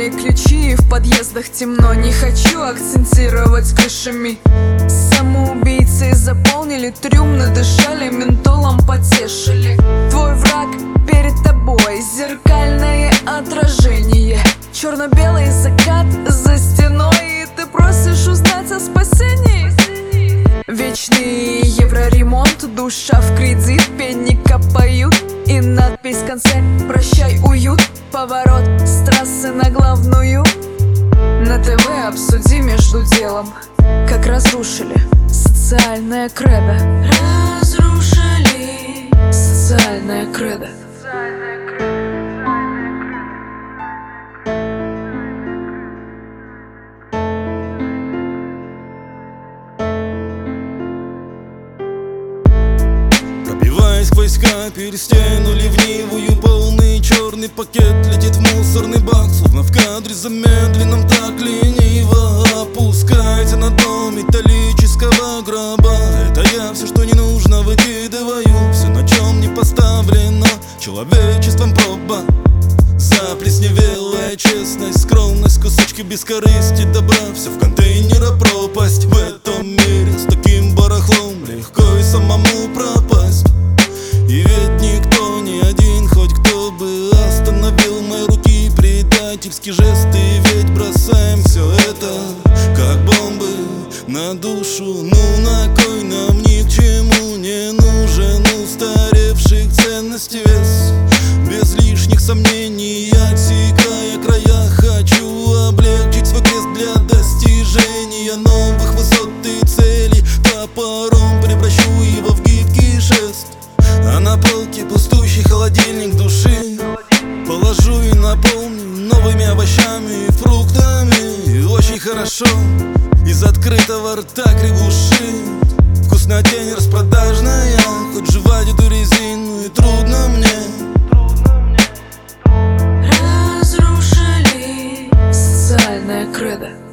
Потеряли ключи, в подъездах темно. Не хочу акцентировать клишами Самоубийцы заполнили трюм Надышали ментолом, потешили. Твой враг перед тобой Зеркальное отражение. Черно-белый закат за стеной И ты просишь узнать о спасении. Вечный евроремонт, душа в кредит, пенника поют И надпись в конце «Прощай, уют» Поворот с обсуди между делом. Как разрушили социальное кредо. Разрушили Социальное кредо. Пробиваясь сквозь капель стену ливневую Полный черный пакет летит в мусорный бак Словно в кадре замедленном так лениво Опускается на дно металлического гроба. Это я все, что не нужно выкидываю Все, на чем не поставлено человечеством проба. Заплесневелая честность, скромность, кусочки бескорысти добра. Все в контейнера пропасть В этом мире с таким барахлом. Легко и самому пропасть Предательские жесты, ведь бросаем все это как бомбы на душу. Ну на кой нам ни овощами, фруктами. Очень хорошо из открытого рта кривуши. Вкуснотень не распродажная, хоть жевать эту резину и трудно мне. Разрушили социальное кредо.